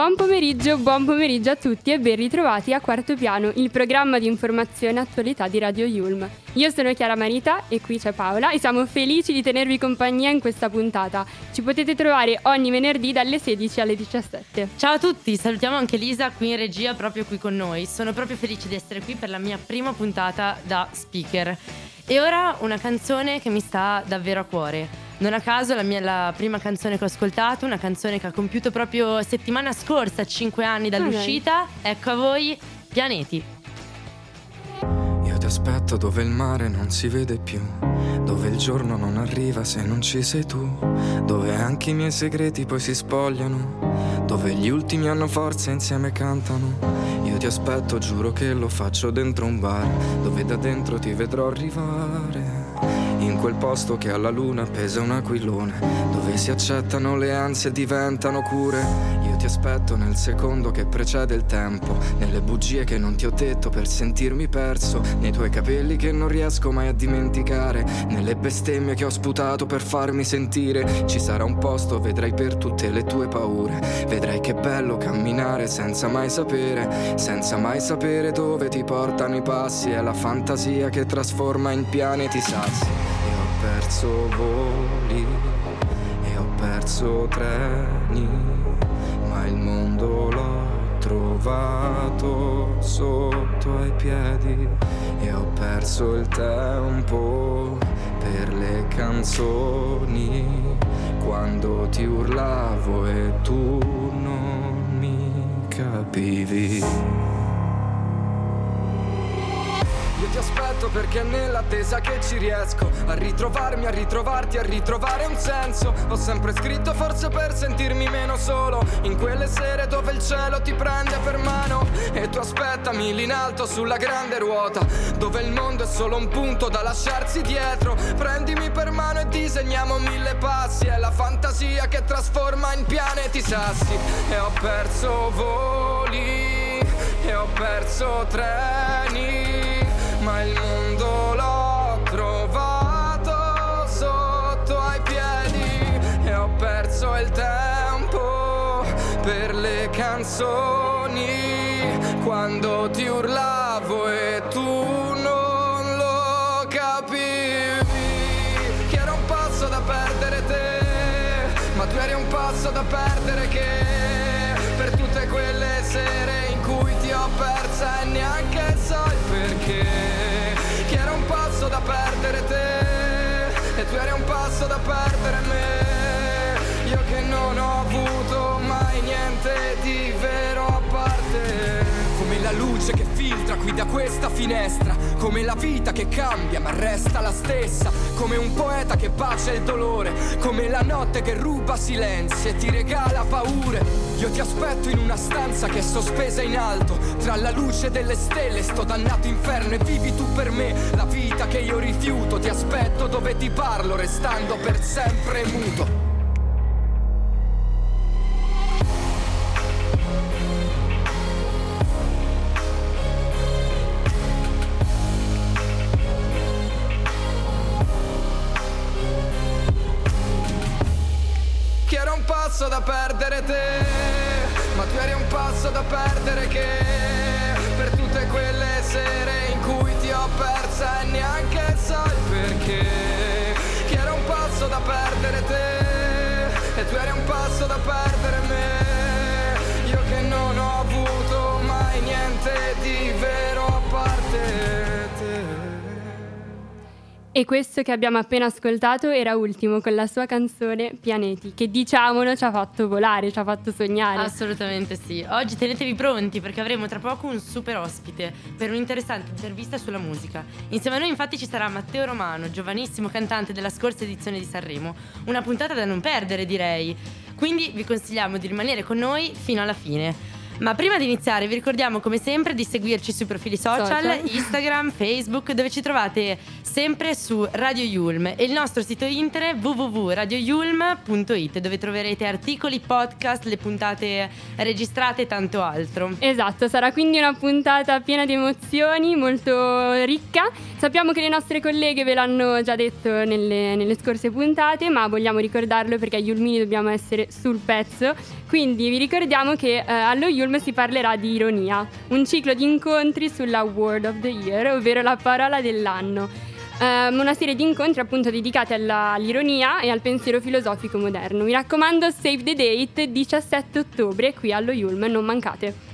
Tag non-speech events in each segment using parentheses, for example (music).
Buon pomeriggio, buon pomeriggio a tutti e ben ritrovati a Quarto Piano, il programma di informazione e attualità di Radio Yulm. Io sono Chiara Marita e qui c'è Paola e siamo felici di tenervi compagnia in questa puntata. Ci potete trovare ogni venerdì dalle 16 alle 17. Ciao a tutti, salutiamo anche Lisa qui in regia proprio qui con noi. Sono proprio felice di essere qui per la mia prima puntata da speaker. E ora una canzone che mi sta davvero a cuore. Non a caso la, mia, la prima canzone che ho ascoltato, una canzone che ha compiuto proprio settimana scorsa, 5 anni dall'uscita, ecco a voi Pianeti. Io ti aspetto dove il mare non si vede più, dove il giorno non arriva se non ci sei tu, dove anche i miei segreti poi si spogliano, dove gli ultimi hanno forza e insieme cantano. Io ti aspetto, giuro che lo faccio dentro un bar, dove da dentro ti vedrò arrivare in quel posto che alla luna pesa un aquilone, dove si accettano le ansie e diventano cure. Io ti aspetto nel secondo che precede il tempo, nelle bugie che non ti ho detto per sentirmi perso, nei tuoi capelli che non riesco mai a dimenticare, nelle bestemmie che ho sputato per farmi sentire. Ci sarà un posto, vedrai per tutte le tue paure, vedrai che bello camminare senza mai sapere, senza mai sapere dove ti portano i passi, è la fantasia che trasforma in pianeti sassi perso voli e ho perso treni, ma il mondo l'ho trovato sotto ai piedi e ho perso il tempo per le canzoni quando ti urlavo e tu non mi capivi. Io ti aspetto perché è nell'attesa che ci riesco A ritrovarmi, a ritrovarti, a ritrovare un senso. Ho sempre scritto forse per sentirmi meno solo In quelle sere dove il cielo ti prende per mano. E tu aspettami lì in alto sulla grande ruota Dove il mondo è solo un punto da lasciarsi dietro. Prendimi per mano e disegniamo mille passi. È la fantasia che trasforma in pianeti sassi. E ho perso voli E ho perso treni ma il mondo l'ho trovato sotto ai piedi e ho perso il tempo per le canzoni. Quando ti urlavo e tu non lo capivi che era un passo da perdere te ma tu eri un passo da perdere che per tutte quelle sere in cui ti ho persa e neanche e tu eri un passo da perdere me. Io che non ho avuto mai niente di vero a parte. Come la luce che filtra qui da questa finestra, come la vita che cambia ma resta la stessa, come un poeta che bacia il dolore, come la notte che ruba silenzi e ti regala paure. Io ti aspetto in una stanza che è sospesa in alto, tra la luce delle stelle sto dannato inferno e vivi tu per me la vita che io rifiuto, ti aspetto dove ti parlo restando per sempre muto. Passo da perdere te, ma tu eri un passo da perdere che per tutte quelle sere in cui ti ho persa e neanche so il perché, che era un passo da perdere te e tu eri un passo da perdere me, io che non ho avuto mai niente di vero a parte. E questo che abbiamo appena ascoltato era Ultimo con la sua canzone Pianeti, che diciamolo ci ha fatto volare, ci ha fatto sognare. Assolutamente sì. Oggi tenetevi pronti perché avremo tra poco un super ospite per un'interessante intervista sulla musica. Insieme a noi infatti ci sarà Matteo Romano, giovanissimo cantante della scorsa edizione di Sanremo. Una puntata da non perdere direi. Quindi vi consigliamo di rimanere con noi fino alla fine. Ma prima di iniziare vi ricordiamo come sempre di seguirci sui profili social, social. Instagram, Facebook, dove ci trovate sempre su Radio Yulm e il nostro sito internet www.radioyulm.it dove troverete articoli, podcast, le puntate registrate e tanto altro. Esatto, sarà quindi una puntata piena di emozioni, molto ricca. Sappiamo che le nostre colleghe ve l'hanno già detto nelle, nelle scorse puntate, ma vogliamo ricordarlo perché a Yulmini dobbiamo essere sul pezzo. Quindi vi ricordiamo che eh, allo Yulm si parlerà di ironia, un ciclo di incontri sulla Word of the Year, ovvero la parola dell'anno. Um, una serie di incontri appunto dedicati alla, all'ironia e al pensiero filosofico moderno. Mi raccomando, save the date 17 ottobre qui allo Yulm, non mancate.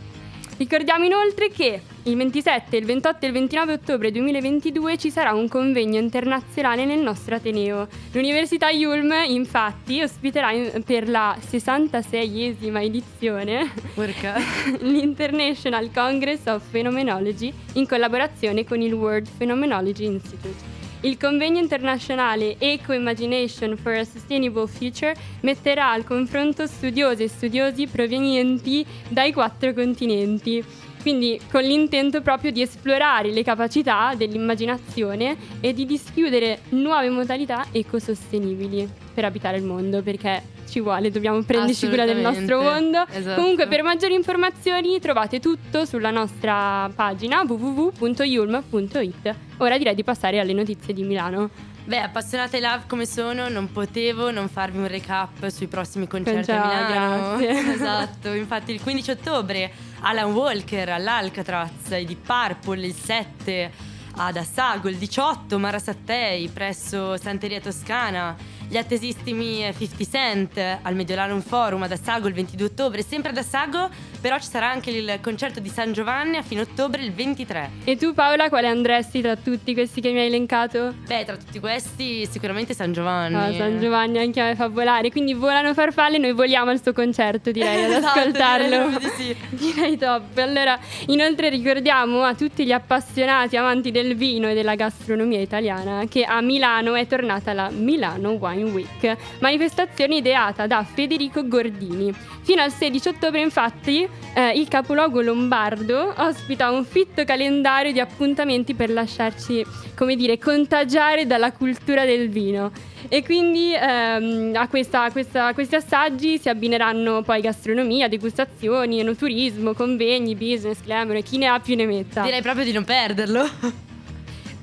Ricordiamo inoltre che il 27, il 28 e il 29 ottobre 2022 ci sarà un convegno internazionale nel nostro Ateneo. L'Università Yulm, infatti, ospiterà in, per la 66esima edizione (laughs) l'International Congress of Phenomenology in collaborazione con il World Phenomenology Institute. Il convegno internazionale Eco Imagination for a Sustainable Future metterà al confronto studiosi e studiosi provenienti dai quattro continenti quindi con l'intento proprio di esplorare le capacità dell'immaginazione e di dischiudere nuove modalità ecosostenibili per abitare il mondo, perché ci vuole, dobbiamo prenderci cura del nostro mondo. Esatto. Comunque per maggiori informazioni trovate tutto sulla nostra pagina www.yulm.it. Ora direi di passare alle notizie di Milano. Beh, appassionate love come sono, non potevo non farvi un recap sui prossimi concerti Ciao, a Milano. Grazie. (laughs) esatto, infatti il 15 ottobre Alan Walker all'Alcatraz, i Deep Purple il 7 ad Assago, il 18 Mara Sattei presso Santeria Toscana gli attesissimi 50 Cent al Mediolanum Forum ad Assago il 22 ottobre, sempre ad Assago, però ci sarà anche il concerto di San Giovanni a fine ottobre il 23. E tu Paola quale andresti tra tutti questi che mi hai elencato? Beh, tra tutti questi sicuramente San Giovanni. Ah, San Giovanni anche a me fa volare, quindi volano farfalle, noi voliamo al suo concerto direi ad (laughs) esatto, ascoltarlo. Direi, sì. (laughs) direi top. Allora, inoltre ricordiamo a tutti gli appassionati amanti del vino e della gastronomia italiana che a Milano è tornata la Milano Wine Week, manifestazione ideata da Federico Gordini. Fino al 16 ottobre infatti eh, il capoluogo lombardo ospita un fitto calendario di appuntamenti per lasciarci, come dire, contagiare dalla cultura del vino. E quindi ehm, a, questa, a, questa, a, questi assaggi si abbineranno poi gastronomia, degustazioni, enoturismo, convegni, business, glamour, chi ne ha più ne metta. Direi proprio di non perderlo.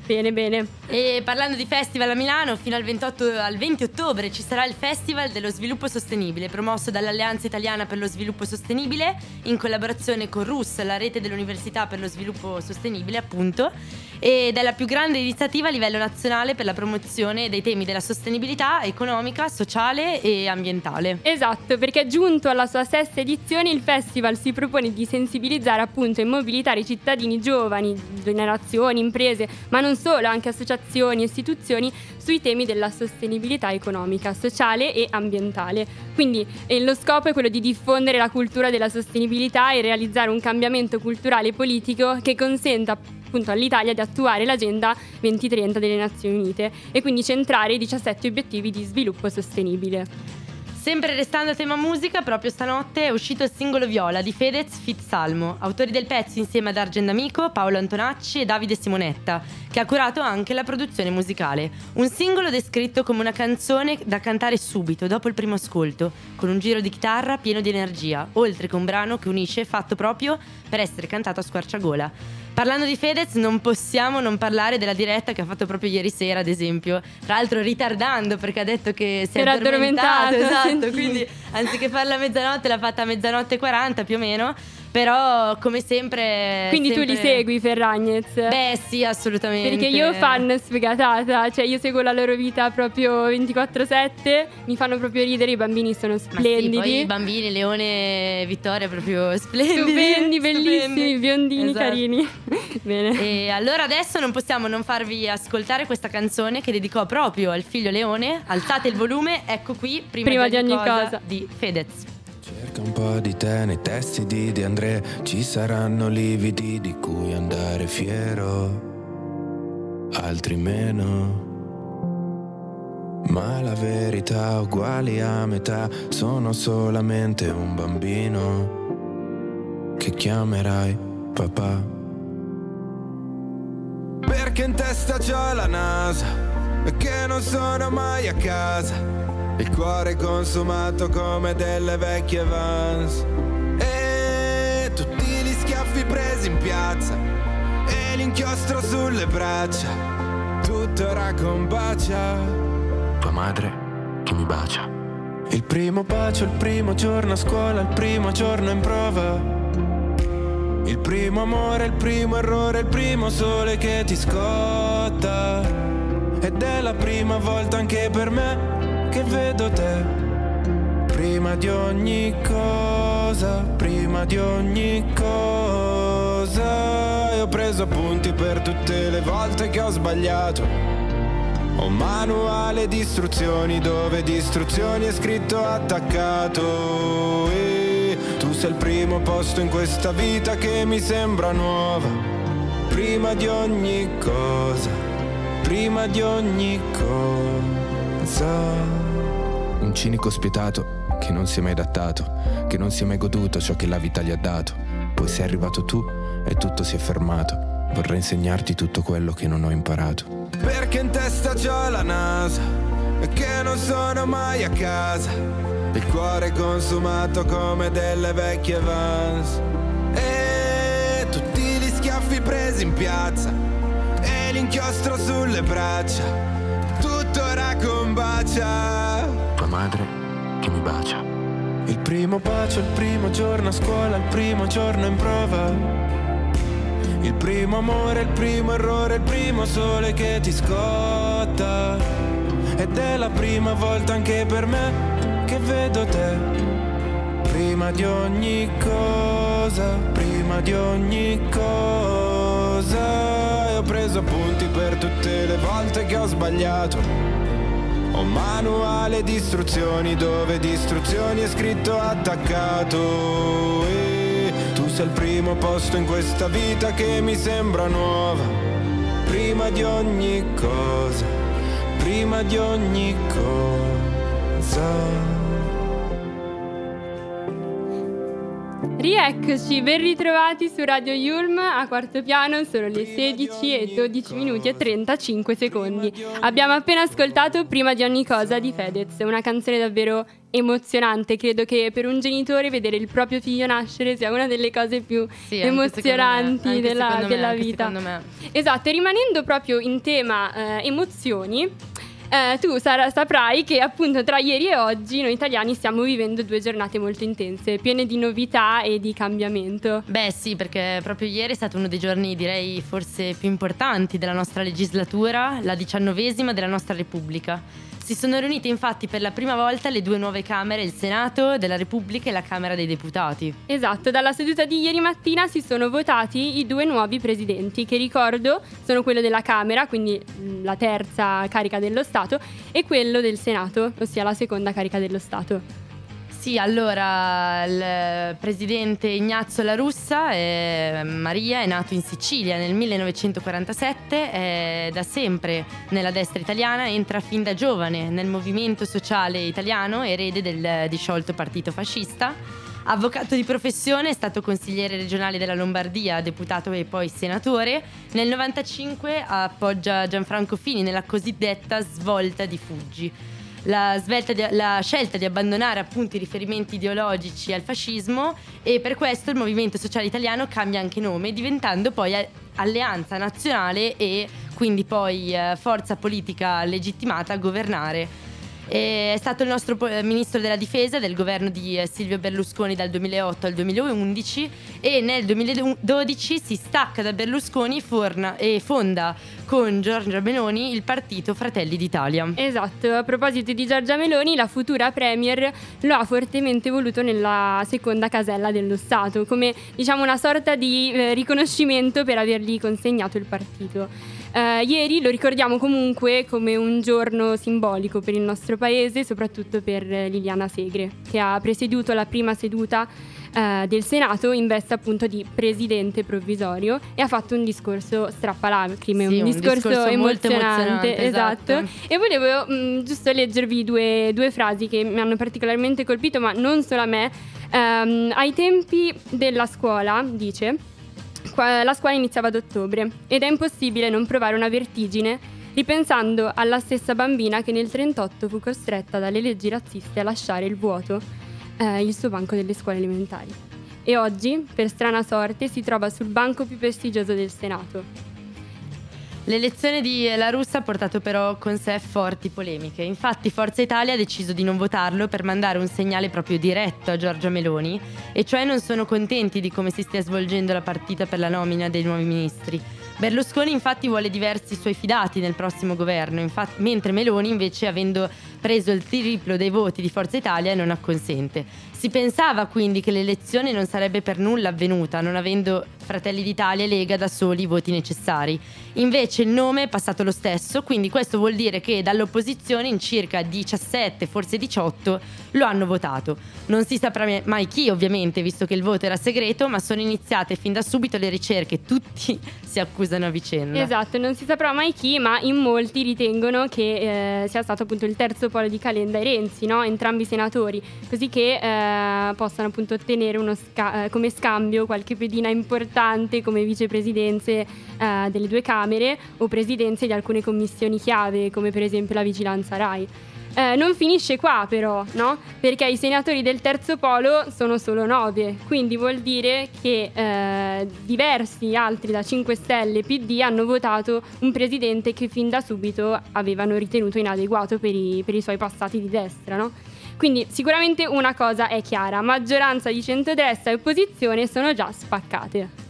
Bene, bene. E parlando di festival a Milano, fino al 28 al 20 ottobre ci sarà il Festival dello Sviluppo Sostenibile, promosso dall'Alleanza Italiana per lo Sviluppo Sostenibile, in collaborazione con RUS, la rete dell'Università per lo Sviluppo Sostenibile, appunto, ed è la più grande iniziativa a livello nazionale per la promozione dei temi della sostenibilità economica, sociale e ambientale. Esatto, perché giunto alla sua sesta edizione il festival si propone di sensibilizzare appunto e mobilitare i cittadini giovani, generazioni, imprese, ma non solo, anche associazioni, istituzioni sui temi della sostenibilità economica, sociale e ambientale. Quindi eh, lo scopo è quello di diffondere la cultura della sostenibilità e realizzare un cambiamento culturale e politico che consenta appunto all'Italia di attuare l'Agenda 2030 delle Nazioni Unite e quindi centrare i 17 obiettivi di sviluppo sostenibile. Sempre restando a tema musica, proprio stanotte è uscito il singolo Viola di Fedez Fit Salmo, autori del pezzo insieme ad Argent Amico, Paolo Antonacci e Davide Simonetta, che ha curato anche la produzione musicale. Un singolo descritto come una canzone da cantare subito, dopo il primo ascolto, con un giro di chitarra pieno di energia, oltre che un brano che unisce fatto proprio per essere cantato a squarciagola. Parlando di Fedez, non possiamo non parlare della diretta che ha fatto proprio ieri sera, ad esempio. Tra l'altro, ritardando perché ha detto che si è Era addormentato. addormentato esatto, quindi anziché farla a mezzanotte, l'ha fatta a mezzanotte 40 più o meno. Però, come sempre. Quindi sempre... tu li segui, Ferragnez? Beh, sì, assolutamente. Perché io fan sfegatata, cioè io seguo la loro vita proprio 24-7, mi fanno proprio ridere, i bambini sono splendidi. Sì, i bambini, Leone e Vittoria, proprio splendidi. Stupendi, bellissimi, biondini, esatto. carini. (laughs) Bene. E allora adesso non possiamo non farvi ascoltare questa canzone che dedicò proprio al figlio Leone. Alzate il volume, ecco qui, prima, prima di, ogni cosa, cosa di Fedez. Cerca un po' di te nei testi di De André, ci saranno lividi di cui andare fiero, altri meno. Ma la verità uguali a metà, sono solamente un bambino che chiamerai papà. Perché in testa c'ho la NASA e che non sono mai a casa. Il cuore consumato come delle vecchie vans. E tutti gli schiaffi presi in piazza e l'inchiostro sulle braccia. Tutto ora combacia. Tua madre che mi bacia. Il primo bacio, il primo giorno a scuola, il primo giorno in prova. Il primo amore, il primo errore, il primo sole che ti scotta. Ed è la prima volta anche per me che vedo te. Prima di ogni cosa, prima di ogni cosa. E ho preso appunti per tutte le volte che ho sbagliato. Ho un manuale di istruzioni dove di istruzioni è scritto attaccato. E tu sei il primo posto in questa vita che mi sembra nuova. Prima di ogni cosa, prima di ogni cosa. Un cinico spietato che non si è mai adattato, che non si è mai goduto ciò che la vita gli ha dato. Poi sei arrivato tu e tutto si è fermato. Vorrei insegnarti tutto quello che non ho imparato. Perché in testa c'ho la NASA e che non sono mai a casa il cuore consumato come delle vecchie vans E tutti gli schiaffi presi in piazza E l'inchiostro sulle braccia Tutto ora combacia madre che mi bacia Il primo bacio, il primo giorno a scuola Il primo giorno in prova il primo amore, il primo errore, il primo sole che ti scotta. Ed è la prima volta anche per me che vedo te. Prima di ogni cosa, prima di ogni cosa. E ho preso appunti per tutte le volte che ho sbagliato. Ho un manuale di istruzioni dove di istruzioni è scritto attaccato. E tu sei il primo posto in questa vita che mi sembra nuova. Prima di ogni cosa, prima di ogni cosa. Rieccoci, ben ritrovati su Radio Yulm a quarto piano, sono le 16 e 12 minuti e 35 secondi. Abbiamo appena ascoltato Prima di ogni cosa di Fedez, una canzone davvero emozionante. Credo che per un genitore vedere il proprio figlio nascere sia una delle cose più sì, emozionanti della, della me, vita. Esatto, e rimanendo proprio in tema eh, emozioni, eh, tu Sara, saprai che appunto tra ieri e oggi noi italiani stiamo vivendo due giornate molto intense, piene di novità e di cambiamento. Beh sì, perché proprio ieri è stato uno dei giorni direi forse più importanti della nostra legislatura, la diciannovesima della nostra Repubblica. Si sono riunite infatti per la prima volta le due nuove Camere, il Senato della Repubblica e la Camera dei Deputati. Esatto, dalla seduta di ieri mattina si sono votati i due nuovi presidenti, che ricordo sono quello della Camera, quindi la terza carica dello Stato, e quello del Senato, ossia la seconda carica dello Stato. Sì, allora il presidente Ignazio La Russa, eh, Maria, è nato in Sicilia nel 1947, è da sempre nella destra italiana, entra fin da giovane nel movimento sociale italiano, erede del disciolto partito fascista. Avvocato di professione, è stato consigliere regionale della Lombardia, deputato e poi senatore. Nel 1995 appoggia Gianfranco Fini nella cosiddetta svolta di Fuggi la, di, la, scelta di abbandonare appunto i riferimenti ideologici al fascismo e per questo il Movimento Sociale Italiano cambia anche nome diventando poi Alleanza Nazionale e quindi poi eh, forza politica legittimata a governare è stato il nostro ministro della difesa del governo di eh, Silvio Berlusconi dal 2008 al 2011 e nel 2012 si stacca da Berlusconi forna, e fonda con Giorgia Meloni il partito Fratelli d'Italia. Esatto, a proposito di Giorgia Meloni, la futura Premier lo ha fortemente voluto nella seconda casella dello Stato, come diciamo una sorta di eh, riconoscimento per avergli consegnato il partito. Uh, ieri lo ricordiamo comunque come un giorno simbolico per il nostro paese, soprattutto per Liliana Segre, che ha presieduto la prima seduta uh, del Senato in veste appunto di presidente provvisorio e ha fatto un discorso strappalacrime, sì, un, un, discorso, discorso emozionante, esatto. esatto. E volevo mh, mm, giusto leggervi due, due frasi che mi hanno particolarmente colpito, ma non solo a me, Um, ai tempi della scuola, dice, la scuola iniziava ad ottobre ed è impossibile non provare una vertigine ripensando alla stessa bambina che nel 1938 fu costretta dalle leggi razziste a lasciare il vuoto eh, il suo banco delle scuole elementari. E oggi, per strana sorte, si trova sul banco più prestigioso del Senato. L'elezione di La Russa ha portato però con sé forti polemiche. Infatti Forza Italia ha deciso di non votarlo per mandare un segnale proprio diretto a Giorgia Meloni, e cioè non sono contenti di come si stia svolgendo la partita per la nomina dei nuovi ministri. Berlusconi infatti vuole diversi suoi fidati nel prossimo governo, infatti, mentre Meloni invece avendo preso il triplo dei voti di Forza Italia non acconsente. Si pensava quindi che l'elezione non sarebbe per nulla avvenuta, non avendo Fratelli d'Italia e Lega da soli i voti necessari. Invece il nome è passato lo stesso, quindi questo vuol dire che dall'opposizione in circa 17, forse 18, lo hanno votato. Non si saprà mai chi ovviamente, visto che il voto era segreto, ma sono iniziate fin da subito le ricerche, tutti (laughs) si accusano a vicenda. Esatto, non si saprà mai chi, ma in molti ritengono che eh, sia stato appunto il terzo polo di Calenda e Renzi, no? entrambi senatori, così che eh, possano appunto ottenere sca- eh, come scambio qualche pedina importante come vicepresidenze eh, delle due Camere o presidenze di alcune commissioni chiave, come per esempio la vigilanza RAI. Eh, non finisce qua però, no? Perché i senatori del terzo polo sono solo nove, quindi vuol dire che eh, diversi altri da 5 Stelle e PD hanno votato un presidente che fin da subito avevano ritenuto inadeguato per i, per i suoi passati di destra, no? Quindi sicuramente una cosa è chiara, maggioranza di centrodestra e opposizione sono già spaccate.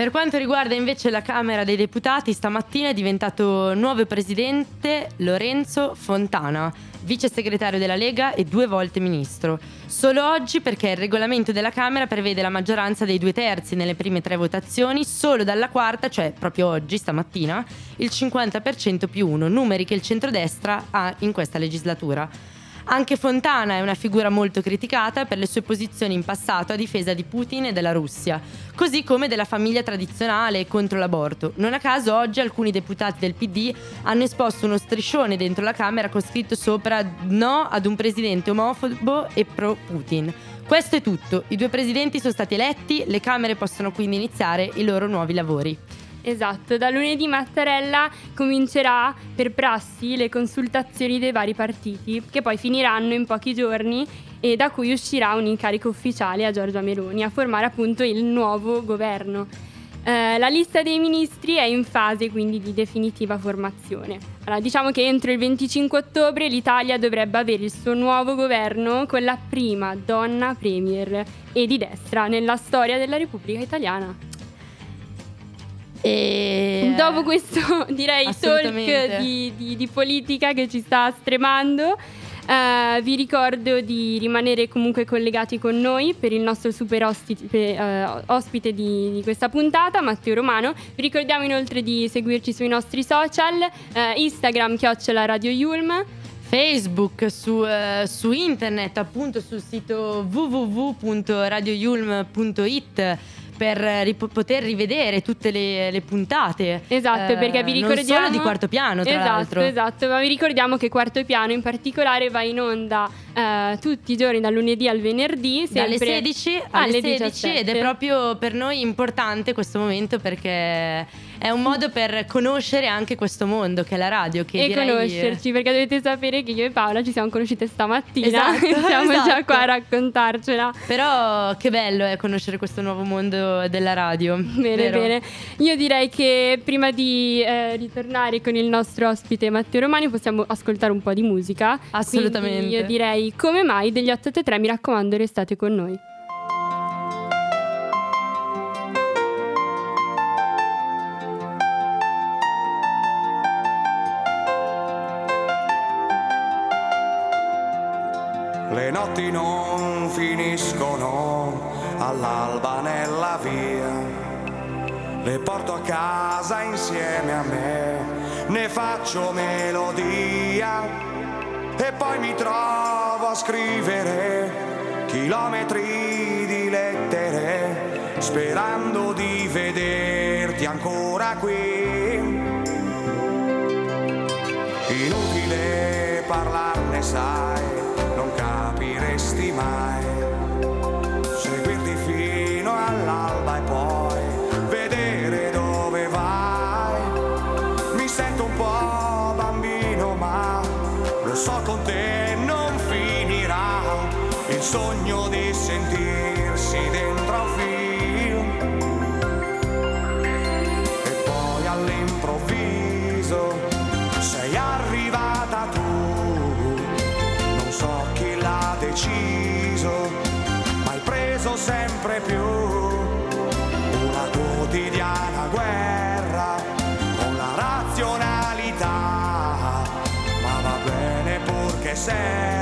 Per quanto riguarda invece la Camera dei Deputati, stamattina è diventato nuovo presidente Lorenzo Fontana, vice segretario della Lega e due volte ministro. Solo oggi perché il regolamento della Camera prevede la maggioranza dei due terzi nelle prime tre votazioni, solo dalla quarta, cioè proprio oggi, stamattina, il 50% più uno, numeri che il centrodestra ha in questa legislatura. Anche Fontana è una figura molto criticata per le sue posizioni in passato a difesa di Putin e della Russia, così come della famiglia tradizionale e contro l'aborto. Non a caso oggi alcuni deputati del PD hanno esposto uno striscione dentro la Camera con scritto sopra no ad un presidente omofobo e pro Putin. Questo è tutto, i due presidenti sono stati eletti, le Camere possono quindi iniziare i loro nuovi lavori. Esatto, da lunedì Mattarella comincerà per prassi le consultazioni dei vari partiti, che poi finiranno in pochi giorni e da cui uscirà un incarico ufficiale a Giorgia Meloni a formare appunto il nuovo governo. Eh, la lista dei ministri è in fase quindi di definitiva formazione. Allora, diciamo che entro il 25 ottobre l'Italia dovrebbe avere il suo nuovo governo con la prima donna premier e di destra nella storia della Repubblica Italiana. E dopo questo (laughs) direi talk di, di, di, politica che ci sta stremando, uh, vi ricordo di rimanere comunque collegati con noi per il nostro super ospite, uh, ospite di, di, questa puntata, Matteo Romano. Vi ricordiamo inoltre di seguirci sui nostri social, uh, Instagram chiocciola Radio Yulm. Facebook, su, su internet, appunto sul sito www.radioyulm.it per rip- poter rivedere tutte le, le puntate. Esatto, eh, perché vi ricordiamo... Non solo di quarto piano, tra esatto, l'altro. Esatto, ma vi ricordiamo che quarto piano in particolare va in onda eh, tutti i giorni dal lunedì al venerdì. Dalle 16 alle 16 ed è proprio per noi importante questo momento perché è un modo per conoscere anche questo mondo che è la radio. Che e direi... conoscerci, perché dovete sapere che io e Paola ci siamo conosciute stamattina esatto, e (laughs) siamo esatto. già qua a raccontarcela. Però che bello è conoscere questo nuovo mondo della radio. Bene, vero? bene. Io direi che prima di eh, ritornare con il nostro ospite Matteo Romani possiamo ascoltare un po' di musica. Assolutamente. Quindi io direi come mai degli 883, mi raccomando restate con noi. Le notti non finiscono all'alba nella via. Le porto a casa insieme a me, ne faccio melodia e poi mi trovo a scrivere chilometri di lettere sperando di vederti ancora qui. Inutile parlarne, sai sogno di sentirsi dentro a un film. E poi all'improvviso sei arrivata tu, non so chi l'ha deciso, ma hai preso sempre più una quotidiana guerra con la razionalità, ma va bene purché serva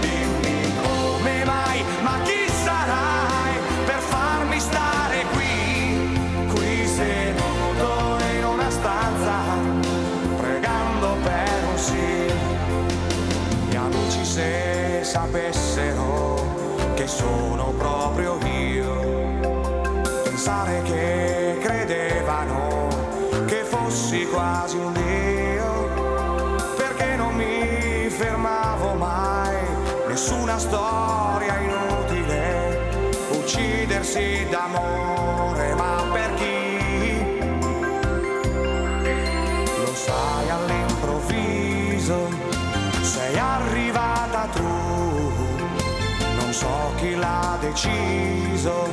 Dimmi come mai? Ma chi sarai per farmi stare qui, qui seduto in una stanza, pregando per un sì? Gli amici se sapessero che sono chi l'ha deciso,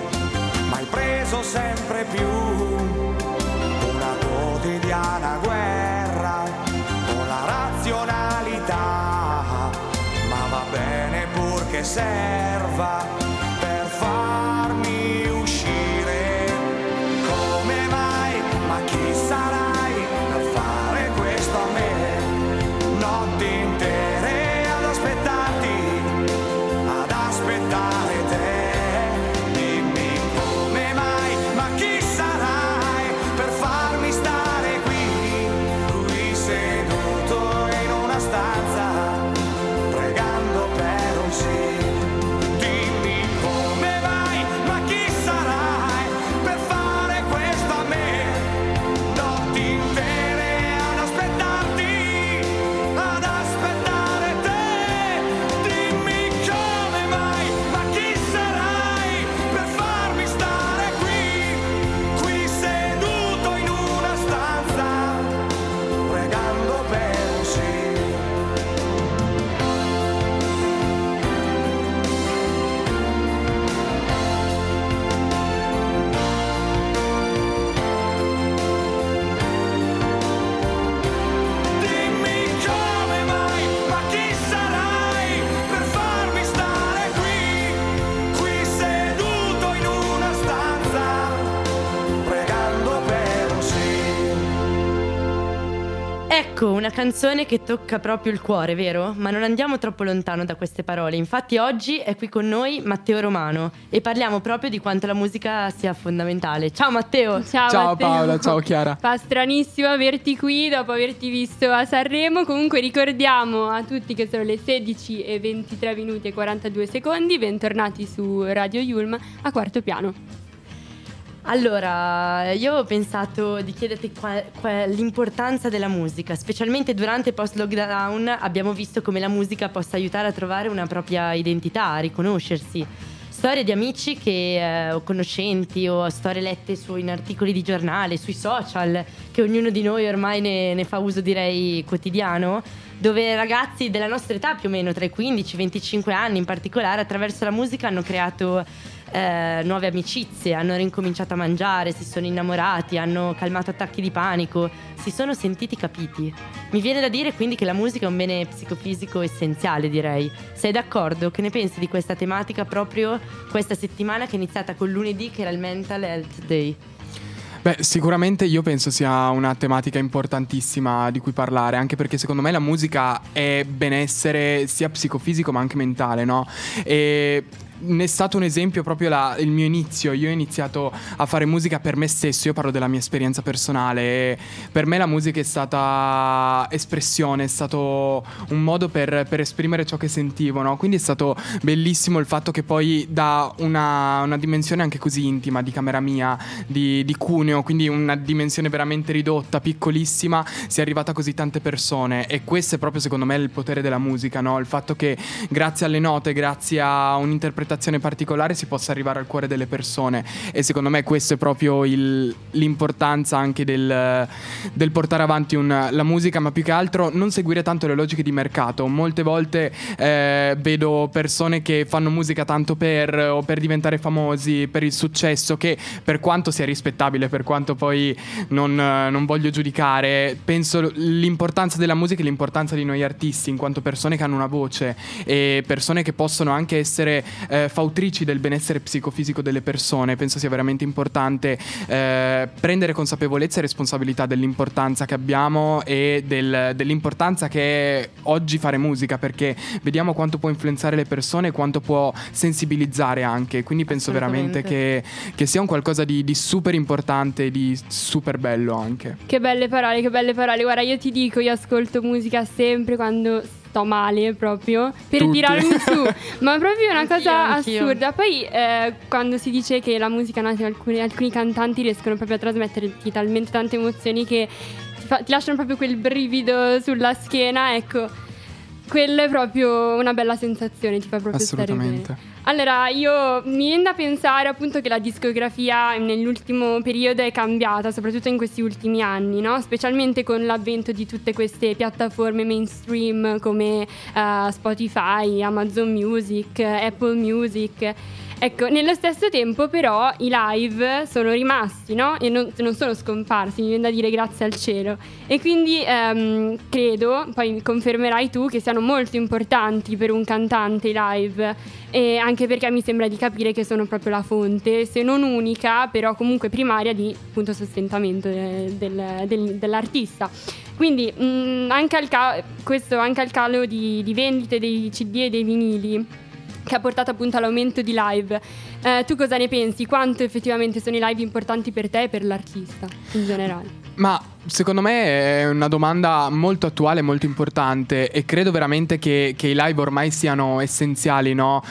ma hai preso sempre più una quotidiana guerra con la razionalità, ma va bene purché serva per farmi uscire. Come mai? Ma chi sarai per fare questo a me? Notti intere Ecco, una canzone che tocca proprio il cuore, vero? Ma non andiamo troppo lontano da queste parole. Infatti oggi è qui con noi Matteo Romano e parliamo proprio di quanto la musica sia fondamentale. Ciao Matteo! Ciao, Ciao Matteo. Paola, ciao Chiara. (laughs) Fa stranissimo averti qui dopo averti visto a Sanremo. Comunque ricordiamo a tutti che sono le 16 e 23 minuti e 42 secondi. Bentornati su Radio Yulm a quarto piano. Allora, io ho pensato di chiederti qual- qual- l'importanza della musica, specialmente durante il post-lockdown abbiamo visto come la musica possa aiutare a trovare una propria identità, a riconoscersi. Storie di amici che, eh, o conoscenti o storie lette su, in articoli di giornale, sui social, che ognuno di noi ormai ne, ne fa uso direi quotidiano, dove ragazzi della nostra età più o meno, tra i 15 e i 25 anni in particolare, attraverso la musica hanno creato eh, nuove amicizie, hanno rincominciato a mangiare, si sono innamorati, hanno calmato attacchi di panico, si sono sentiti capiti. Mi viene da dire quindi che la musica è un bene psicofisico essenziale, direi. Sei d'accordo? Che ne pensi di questa tematica proprio questa settimana che è iniziata con lunedì che era il Mental Health Day? Beh, sicuramente io penso sia una tematica importantissima di cui parlare, anche perché secondo me la musica è benessere sia psicofisico ma anche mentale, no? E ne è stato un esempio proprio la- il mio inizio. Io ho iniziato a fare musica per me stesso, io parlo della mia esperienza personale. per me la musica è stata espressione, è stato un modo per, per esprimere ciò che sentivo, no? Quindi è stato bellissimo il fatto che poi da una, una dimensione anche così intima di camera mia, di, di Cuneo, quindi una dimensione veramente ridotta, piccolissima, sia arrivata a così tante persone. E questo è proprio secondo me il potere della musica, no? Il fatto che grazie alle note, grazie a un'interpretazione particolare si possa arrivare al cuore delle persone. E secondo me questo è proprio il- l'importanza anche del, del portare avanti un- la musica, ma più che altro non seguire tanto le logiche di mercato. Molte volte eh, vedo persone che fanno musica tanto per o per diventare famosi, per il successo, che per quanto sia rispettabile, per quanto poi non, non voglio giudicare, penso l'importanza della musica e l'importanza di noi artisti in quanto persone che hanno una voce e persone che possono anche essere eh, fautrici del benessere psicofisico delle persone. Penso sia veramente importante eh, prendere consapevolezza e responsabilità dell'importanza che abbiamo e del- dell'importanza che è oggi fare musica perché vediamo quanto può influenzare le persone e quanto può sensibilizzare anche. Quindi penso veramente che, che sia un qualcosa di, di super importante e di super bello anche. Che belle parole, che belle parole. Guarda, io ti dico, io ascolto musica sempre quando sto male proprio per Tutti. tirarmi su, (laughs) ma proprio una cosa anch'io. assurda. Poi eh, quando si dice che la musica nace, alcuni, alcuni cantanti riescono proprio a trasmetterti talmente tante emozioni che ti, fa- ti lasciano proprio quel brivido sulla schiena, ecco. Quella è proprio una bella sensazione, ti fa proprio stare bene. Assolutamente. Allora, io mi viene da pensare appunto che la discografia nell'ultimo periodo è cambiata, soprattutto in questi ultimi anni, no? Specialmente con l'avvento di tutte queste piattaforme mainstream come eh, Spotify, Amazon Music, Apple Music. Ecco, nello stesso tempo però i live sono rimasti, no? E non, non sono scomparsi, mi viene da dire grazie al cielo. E quindi ehm, credo, poi confermerai tu, che siano molto importanti per un cantante i live. E anche perché mi sembra di capire che sono proprio la fonte, se non unica, però comunque primaria di appunto sostentamento eh, del- del- dell'artista. Quindi mh, anche al ca- questo anche al calo di, di vendite dei CD e dei vinili che ha portato appunto all'aumento di live. Eh, tu cosa ne pensi? Quanto effettivamente sono i live importanti per te e per l'artista in generale? Ma secondo me è una domanda molto attuale, molto importante e credo veramente che, che i live ormai siano essenziali, no?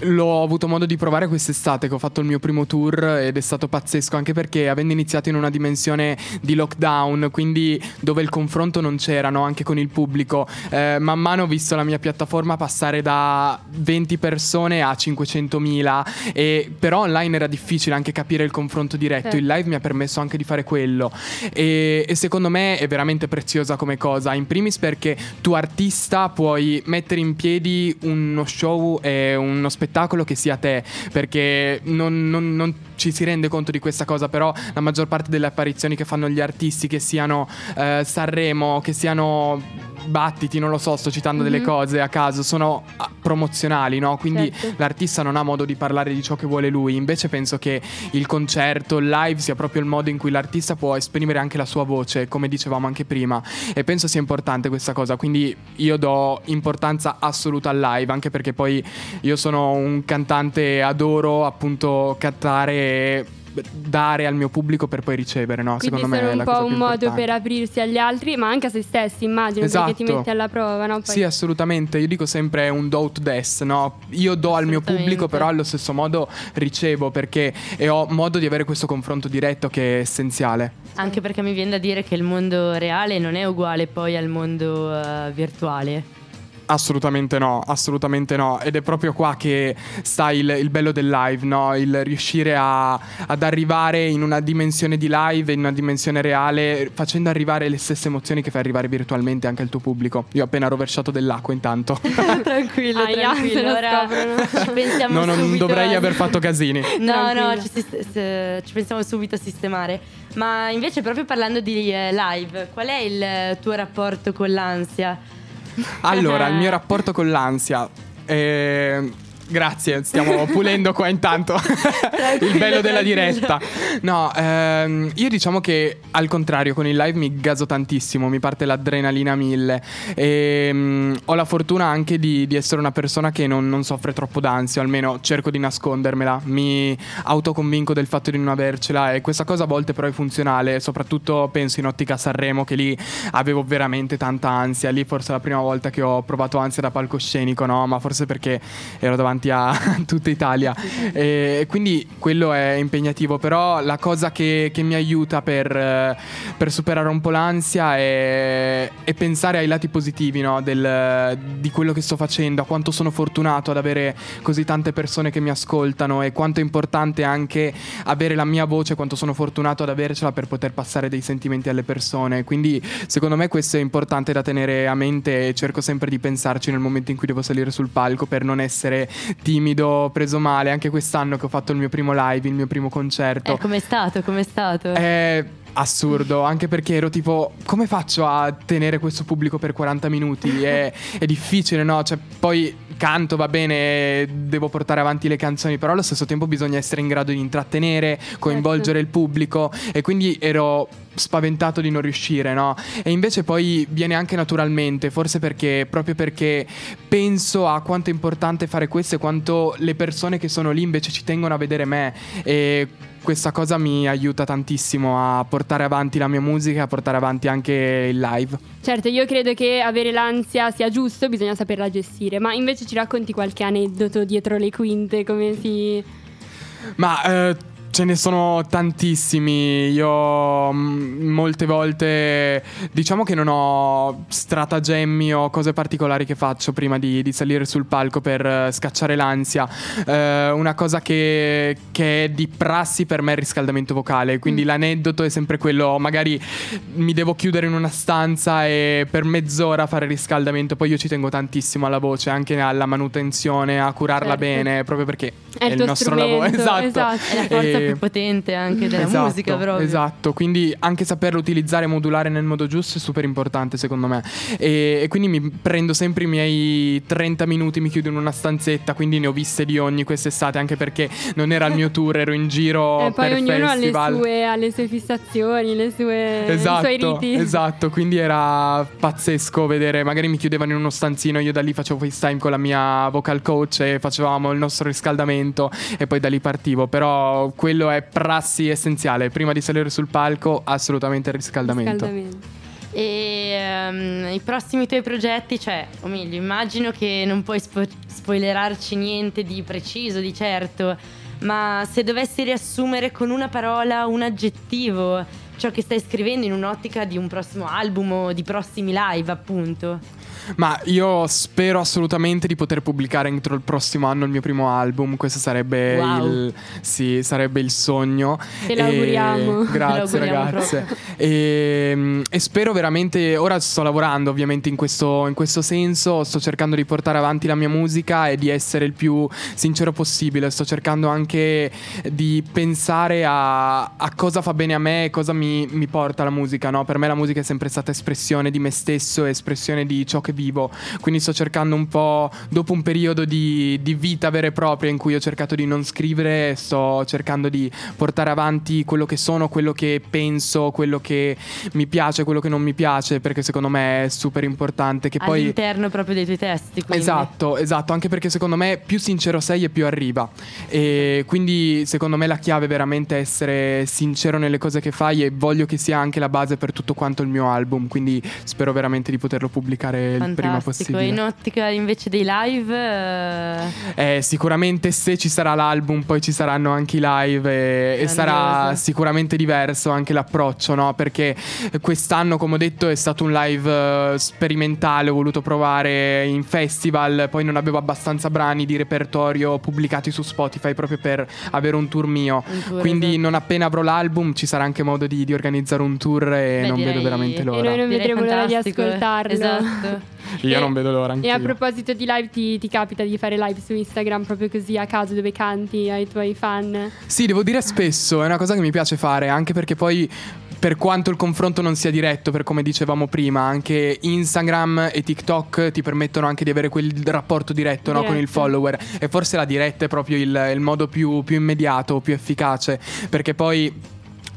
L'ho avuto modo di provare quest'estate che ho fatto il mio primo tour ed è stato pazzesco anche perché avendo iniziato in una dimensione di lockdown, quindi dove il confronto non c'era no? anche con il pubblico, eh, man mano ho visto la mia piattaforma passare da 20 persone a 500.000 e però online era difficile anche capire il confronto diretto, Certo. il live mi ha permesso anche di fare quello e, e secondo me è veramente preziosa come cosa, in primis perché tu artista puoi mettere in piedi uno show e uno spettacolo che sia te, perché non, non- non ci si rende conto di questa cosa, però la maggior parte delle apparizioni che fanno gli artisti, che siano eh, Sanremo, che siano battiti, non lo so, sto citando delle Mhm. cose a caso, sono ah, promozionali, no? Quindi Certo. l'artista non ha modo di parlare di ciò che vuole lui, invece penso che il concerto, il live sia proprio il modo in cui l'artista può esprimere anche la sua voce, come dicevamo anche prima, e penso sia importante questa cosa, quindi io do importanza assoluta al live, anche perché poi io sono un cantante, adoro appunto cantare e dare al mio pubblico per poi ricevere, no? Quindi Secondo me è un la po' cosa un più modo importante. per aprirsi agli altri, ma anche a se stessi, immagino, perché ti Esatto. metti alla prova, no? Poi- Sì, assolutamente. Io dico sempre un do to des, no? Io do al mio pubblico, però allo stesso modo ricevo perché e ho modo di avere questo confronto diretto che è essenziale. Anche perché mi viene da dire che il mondo reale non è uguale poi al mondo eh, virtuale. Assolutamente no, assolutamente no. Ed è proprio qua che sta il, il bello del live, no? Il riuscire a- ad arrivare in una dimensione di live, in una dimensione reale, facendo arrivare le stesse emozioni che fai arrivare virtualmente anche al tuo pubblico. Io ho appena rovesciato dell'acqua intanto. (laughs) tranquillo, Aia, tranquillo. lo Ora scoprono. ci (laughs) pensiamo no, non subito dovrei a- aver fatto casini. No, Tranquillo. no, ci, sis- se- ci pensiamo subito a sistemare. Ma invece, proprio parlando di eh, live, qual è il eh, tuo rapporto con l'ansia? Allora, il mio rapporto con l'ansia. eh, Grazie, stiamo (laughs) pulendo qua intanto. Il bello della diretta. No, ehm, io diciamo che al contrario con il live mi gaso tantissimo, mi parte l'adrenalina a mille. E mm, ho la fortuna anche di, di essere una persona che non, non soffre troppo d'ansia, almeno cerco di nascondermela, mi autoconvinco del fatto di non avercela e questa cosa a volte però è funzionale, soprattutto penso in ottica Sanremo che lì avevo veramente tanta ansia, lì forse è la prima volta che ho provato ansia da palcoscenico, no? Ma forse perché ero davanti a (laughs) tutta Italia e quindi quello è impegnativo, però la cosa che, che mi aiuta per, per superare un po' l'ansia è, è pensare ai lati positivi no? Del- di quello che sto facendo, a quanto sono fortunato ad avere così tante persone che mi ascoltano e quanto è importante anche avere la mia voce, quanto sono fortunato ad avercela per poter passare dei sentimenti alle persone. Quindi secondo me questo è importante da tenere a mente e cerco sempre di pensarci nel momento in cui devo salire sul palco per non essere timido, preso male. Anche quest'anno che ho fatto il mio primo live, il mio primo concerto. Eh, com'è stato? Com'è stato? È assurdo, anche perché ero tipo, come faccio a tenere questo pubblico per 40 minuti? È, è difficile, no? Cioè, poi canto, va bene, devo portare avanti le canzoni, però allo stesso tempo bisogna essere in grado di intrattenere, coinvolgere il pubblico e quindi ero spaventato di non riuscire, no? E invece poi viene anche naturalmente, forse perché proprio perché penso a quanto è importante fare questo e quanto le persone che sono lì invece ci tengono a vedere me e questa cosa mi aiuta tantissimo a portare avanti la mia musica e a portare avanti anche il live. Certo, io credo che avere l'ansia sia giusto, bisogna saperla gestire, ma invece ci racconti qualche aneddoto dietro le quinte, come si... Ma eh, ce ne sono tantissimi. Io mm, molte volte diciamo che non ho stratagemmi o cose particolari che faccio prima di, di salire sul palco per eh, scacciare l'ansia. Eh, una cosa che, che è di prassi per me è il riscaldamento vocale. Quindi l'aneddoto è sempre quello: magari mi devo chiudere in una stanza e per mezz'ora fare riscaldamento. Poi io ci tengo tantissimo alla voce, anche alla manutenzione, a curarla Certo. bene, proprio perché È è, il nostro lavoro. (laughs) Esatto. esatto. È la forza E- più potente anche della Esatto, musica proprio. Esatto, quindi anche saperlo utilizzare e modulare nel modo giusto è super importante secondo me. E, e quindi mi prendo sempre i miei 30 minuti, mi chiudo in una stanzetta, quindi ne ho viste di ogni quest'estate, anche perché non era il mio tour, ero in giro (laughs) e poi per ognuno ha le festival. sue, ha le sue fissazioni, le sue, i suoi Esatto, riti. esatto, quindi era pazzesco vedere, magari mi chiudevano in uno stanzino, io da lì facevo FaceTime con la mia vocal coach e facevamo il nostro riscaldamento e poi da lì partivo, però quello è prassi essenziale, prima di salire sul palco assolutamente il riscaldamento. Riscaldamento. E ehm, i prossimi tuoi progetti, cioè, o meglio, immagino che non puoi spo- spoilerarci niente di preciso, di certo, ma se dovessi riassumere con una parola, un aggettivo, ciò che stai scrivendo in un'ottica di un prossimo album o di prossimi live, appunto. Ma io spero assolutamente di poter pubblicare entro il prossimo anno il mio primo album. Questo sarebbe Wow. il sì, sarebbe il sogno. Te lo auguriamo. (laughs) Grazie ragazze. E, e spero veramente ora sto lavorando ovviamente in questo, in questo senso, sto cercando di portare avanti la mia musica e di essere il più sincero possibile. Sto cercando anche di pensare a, a cosa fa bene a me e cosa mi, mi porta la musica, no? Per me la musica è sempre stata espressione di me stesso, espressione di ciò che vivo. Quindi sto cercando un po', dopo un periodo di, di vita vera e propria in cui ho cercato di non scrivere, sto cercando di portare avanti quello che sono, quello che penso, quello che mi piace, quello che non mi piace, perché secondo me è super importante. Che poi. All'interno proprio dei tuoi testi. Quindi. Esatto, esatto, anche perché secondo me più sincero sei e più arriva. E quindi secondo me la chiave è veramente essere sincero nelle cose che fai e voglio che sia anche la base per tutto quanto il mio album, quindi spero veramente di poterlo pubblicare il prima possibile. in ottica invece dei live, eh, Eh, sicuramente se ci sarà l'album poi ci saranno anche i live e, e sarà sicuramente diverso anche l'approccio, no? Perché quest'anno, come ho detto, è stato un live eh, sperimentale, ho voluto provare in festival, poi non avevo abbastanza brani di repertorio pubblicati su Spotify proprio per avere un tour mio. un tour, Quindi esatto. non appena avrò l'album ci sarà anche modo di, di organizzare un tour e Beh, non direi- vedo veramente e E l'ora. noi non vedremo l'ora di eh. ascoltarlo. Esatto. (laughs) Io E- non vedo l'ora E anch'io. a proposito di live, ti, ti capita di fare live su Instagram proprio così a caso dove canti ai tuoi fan? Sì, devo dire spesso, è una cosa che mi piace fare, anche perché poi per quanto il confronto non sia diretto, per come dicevamo prima, anche Instagram e TikTok ti permettono anche di avere quel rapporto diretto, no, con il Diretto. follower. E forse la diretta è proprio il, il modo più, più immediato, più efficace, perché poi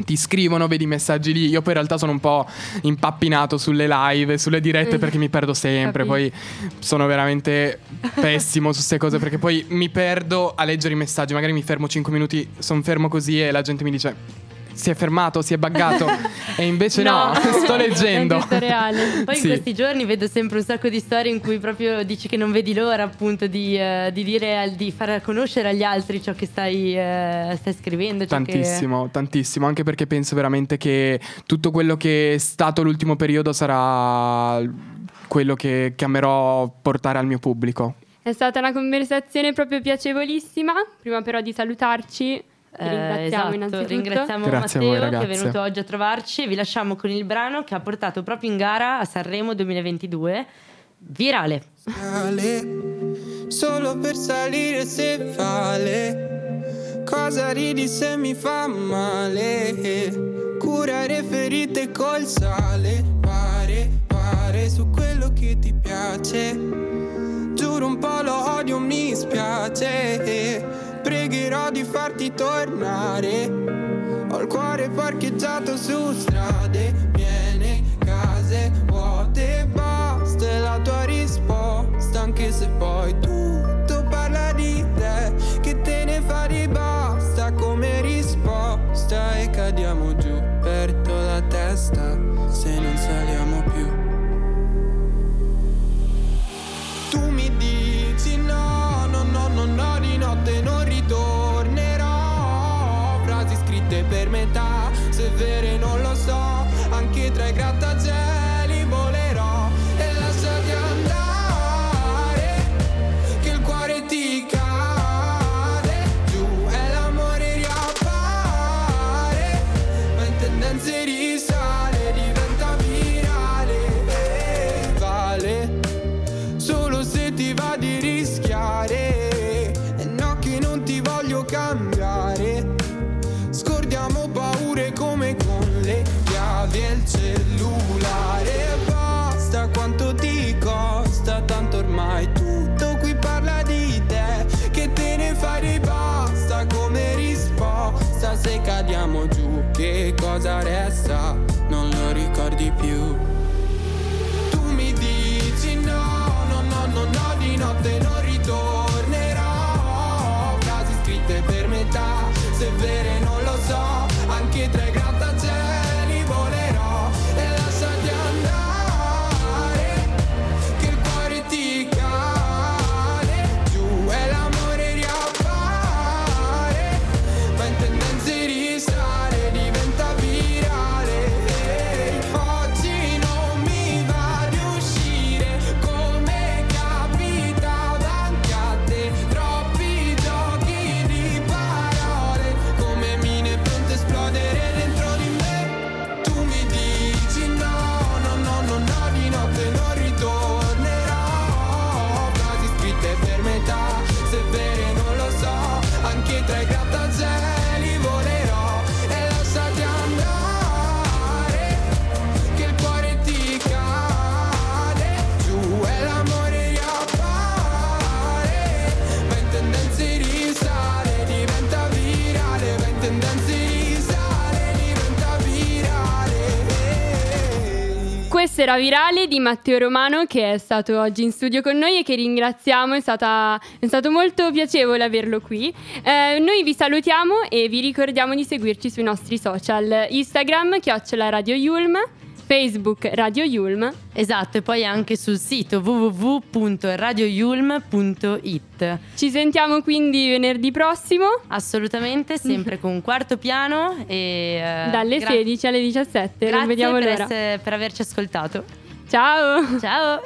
ti scrivono, vedi i messaggi lì. Io poi in realtà sono un po' impappinato sulle live, sulle dirette Mm. perché mi perdo sempre. Capito. Poi sono veramente pessimo su queste cose perché poi mi perdo a leggere i messaggi. Magari mi fermo 5 minuti, sono fermo così e la gente mi dice. Si è fermato, si è buggato. (laughs) e invece no, (laughs) sto leggendo. È tutto reale. Poi Sì. in questi giorni vedo sempre un sacco di storie in cui proprio dici che non vedi l'ora appunto di, eh, di dire al- di far conoscere agli altri ciò che stai, eh, stai scrivendo. ciò che- Tantissimo, tantissimo, anche perché penso veramente che tutto quello che è stato l'ultimo periodo sarà quello che, che amerò portare al mio pubblico. È stata una conversazione proprio piacevolissima. Prima però di salutarci, Eh, ringraziamo esatto, innanzitutto. ringraziamo Grazie Matteo voi, che è venuto oggi a trovarci. Vi lasciamo con il brano che ha portato proprio in gara a Sanremo 2022, Virale. Sale, solo per salire se vale. Cosa ridi se mi fa male? Curare ferite col sale. Pare, pare su quello che ti piace. Giuro un po' lo odio, mi spiace. Pregherò di farti tornare. Ho il cuore parcheggiato su strade piene, case vuote, basta la tua risposta, anche se poi metà, se vere non lo so, anche tra i grattacieli che cosa virale Questo era Virale di Matteo Romano che è stato oggi in studio con noi e che ringraziamo, è, stata- è stato molto piacevole averlo qui. Eh, noi vi salutiamo e vi ricordiamo di seguirci sui nostri social, Instagram, chiocciola Radio Yulm, Facebook Radio Yulm. Esatto, e poi anche sul sito www.radioyulm.it. Ci sentiamo quindi venerdì prossimo Assolutamente, sempre con quarto piano e eh, dalle gra- 16 alle 17. Grazie non vediamo per, l'ora. essere- per averci ascoltato. Ciao! Ciao!